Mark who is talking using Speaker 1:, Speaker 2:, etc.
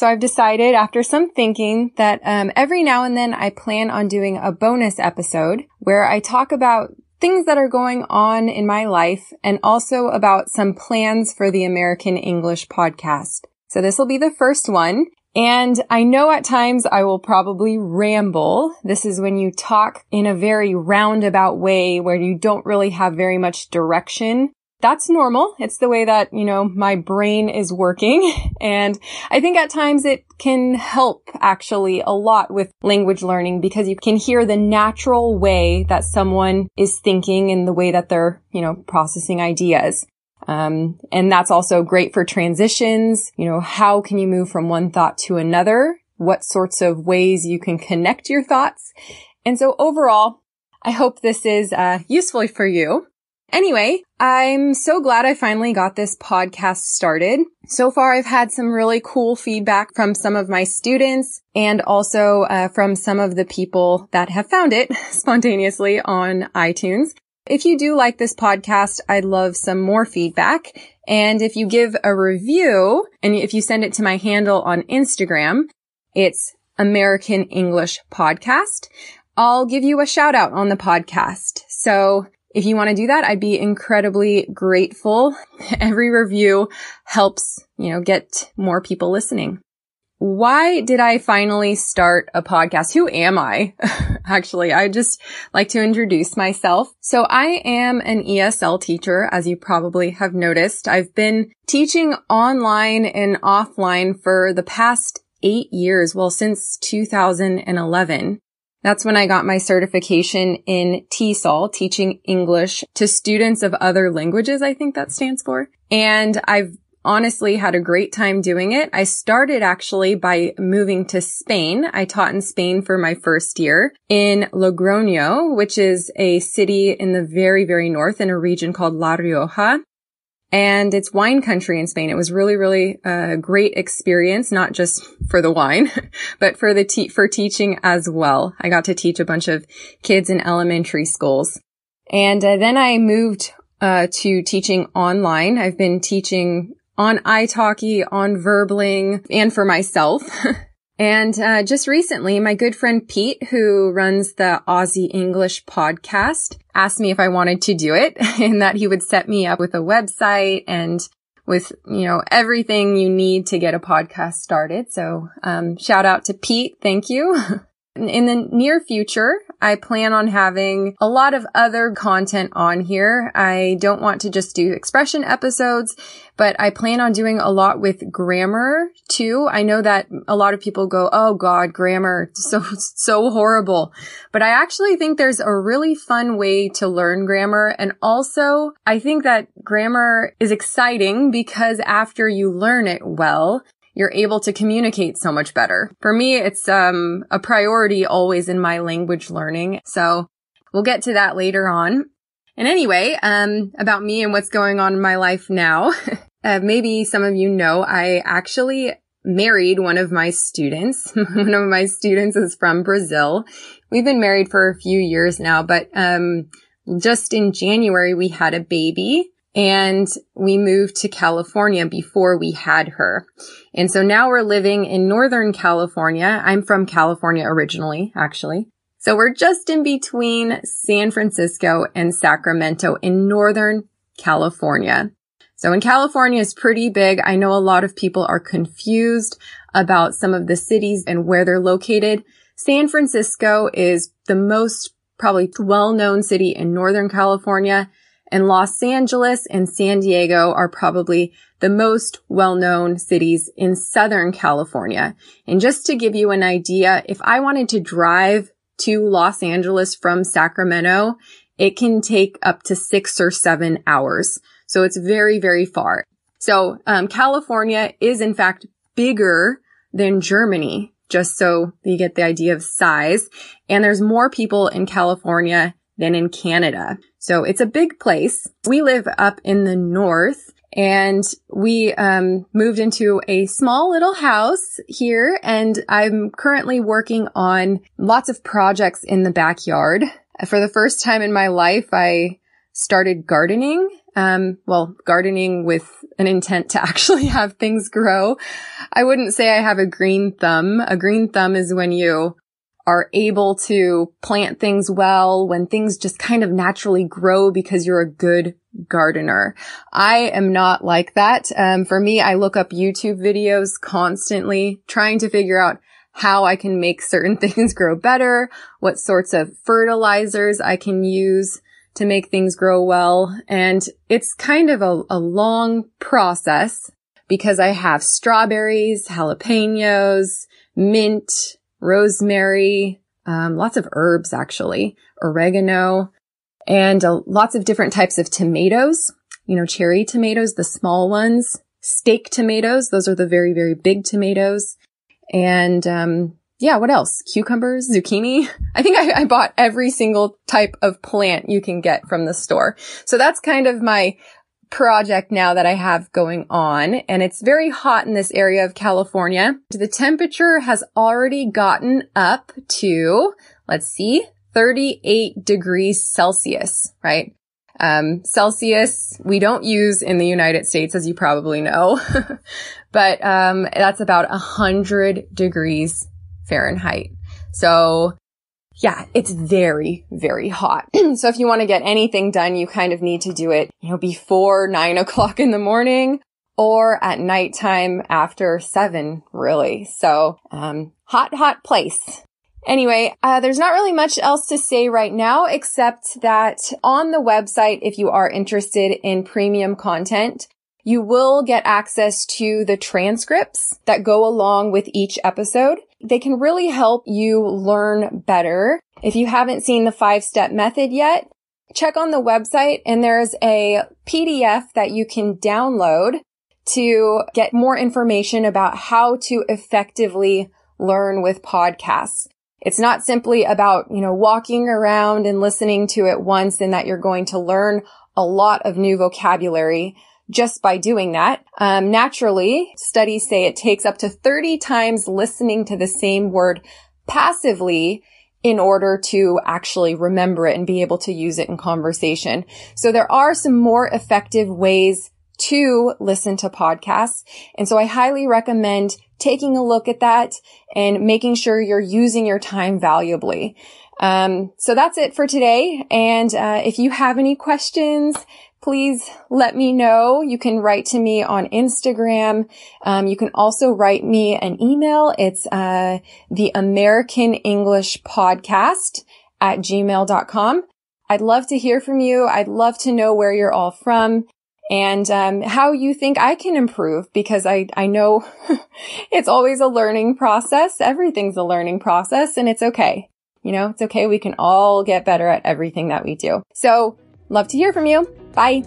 Speaker 1: So I've decided after some thinking that um, every now and then I plan on doing a bonus episode where I talk about things that are going on in my life and also about some plans for the American English podcast. So this will be the first one. And I know at times I will probably ramble. This is when you talk in a very roundabout way where you don't really have very much direction that's normal. It's the way that, you know, my brain is working. And I think at times it can help actually a lot with language learning because you can hear the natural way that someone is thinking and the way that they're, you know, processing ideas. Um, and that's also great for transitions. You know, how can you move from one thought to another? What sorts of ways you can connect your thoughts? And so overall, I hope this is uh, useful for you. Anyway, I'm so glad I finally got this podcast started. So far, I've had some really cool feedback from some of my students and also uh, from some of the people that have found it spontaneously on iTunes. If you do like this podcast, I'd love some more feedback. And if you give a review and if you send it to my handle on Instagram, it's American English Podcast. I'll give you a shout out on the podcast. So if you want to do that, I'd be incredibly grateful. Every review helps, you know, get more people listening. Why did I finally start a podcast? Who am I? Actually, I just like to introduce myself. So I am an ESL teacher, as you probably have noticed. I've been teaching online and offline for the past eight years. Well, since 2011. That's when I got my certification in TESOL, teaching English to students of other languages, I think that stands for. And I've honestly had a great time doing it. I started actually by moving to Spain. I taught in Spain for my first year in Logroño, which is a city in the very, very north in a region called La Rioja and it's wine country in Spain. It was really, really a great experience, not just for the wine, but for the te- for teaching as well. I got to teach a bunch of kids in elementary schools, and uh, then I moved uh, to teaching online. I've been teaching on italki, on Verbling, and for myself. And uh, just recently, my good friend Pete, who runs the Aussie English podcast, asked me if I wanted to do it and that he would set me up with a website and with, you know, everything you need to get a podcast started. So, um, shout out to Pete. Thank you. In the near future, I plan on having a lot of other content on here. I don't want to just do expression episodes, but I plan on doing a lot with grammar too. I know that a lot of people go, Oh God, grammar, so, so horrible. But I actually think there's a really fun way to learn grammar. And also I think that grammar is exciting because after you learn it well, you're able to communicate so much better. For me, it's um, a priority always in my language learning. So we'll get to that later on. And anyway, um, about me and what's going on in my life now. uh, maybe some of you know I actually married one of my students. one of my students is from Brazil. We've been married for a few years now, but um, just in January we had a baby and we moved to California before we had her. And so now we're living in Northern California. I'm from California originally, actually. So we're just in between San Francisco and Sacramento in Northern California. So in California is pretty big. I know a lot of people are confused about some of the cities and where they're located. San Francisco is the most probably well-known city in Northern California and Los Angeles and San Diego are probably the most well-known cities in Southern California. And just to give you an idea, if I wanted to drive to Los Angeles from Sacramento, it can take up to six or seven hours. So it's very, very far. So um, California is in fact bigger than Germany, just so you get the idea of size. And there's more people in California than in Canada. So it's a big place. We live up in the north and we um, moved into a small little house here and I'm currently working on lots of projects in the backyard. For the first time in my life, I started gardening Um, well, gardening with an intent to actually have things grow. I wouldn't say I have a green thumb. A green thumb is when you are able to plant things well, when things just kind of naturally grow because you're a good gardener. I am not like that. Um, for me, I look up YouTube videos constantly trying to figure out how I can make certain things grow better, what sorts of fertilizers I can use to make things grow well. And it's kind of a, a long process because I have strawberries, jalapenos, mint, rosemary, um, lots of herbs actually, oregano, and uh, lots of different types of tomatoes. You know, cherry tomatoes, the small ones, steak tomatoes. Those are the very, very big tomatoes. And, um, yeah, what else? Cucumbers, zucchini. I think I, I, bought every single type of plant you can get from the store. So that's kind of my project now that I have going on. And it's very hot in this area of California. The temperature has already gotten up to, let's see, 38 degrees Celsius, right? Um, Celsius, we don't use in the United States, as you probably know, but, um, that's about a hundred degrees Fahrenheit. So yeah, it's very, very hot. so if you want to get anything done, you kind of need to do it, you know, before nine o'clock in the morning or at nighttime after seven, really. So, um, hot, hot place. Anyway, uh, there's not really much else to say right now, except that on the website, if you are interested in premium content, you will get access to the transcripts that go along with each episode. They can really help you learn better. If you haven't seen the five step method yet, check on the website and there's a PDF that you can download to get more information about how to effectively learn with podcasts. It's not simply about, you know, walking around and listening to it once and that you're going to learn a lot of new vocabulary just by doing that. Um, naturally, studies say it takes up to 30 times listening to the same word passively in order to actually remember it and be able to use it in conversation. So there are some more effective ways to listen to podcasts. And so I highly recommend taking a look at that and making sure you're using your time valuably. Um, so that's it for today. And uh, if you have any questions, please let me know. You can write to me on Instagram. Um, you can also write me an email. It's uh, the American English Podcast at gmail.com. I'd love to hear from you. I'd love to know where you're all from and um, how you think I can improve because I, I know it's always a learning process. Everything's a learning process and it's okay. You know, it's okay. We can all get better at everything that we do. So love to hear from you. Bye.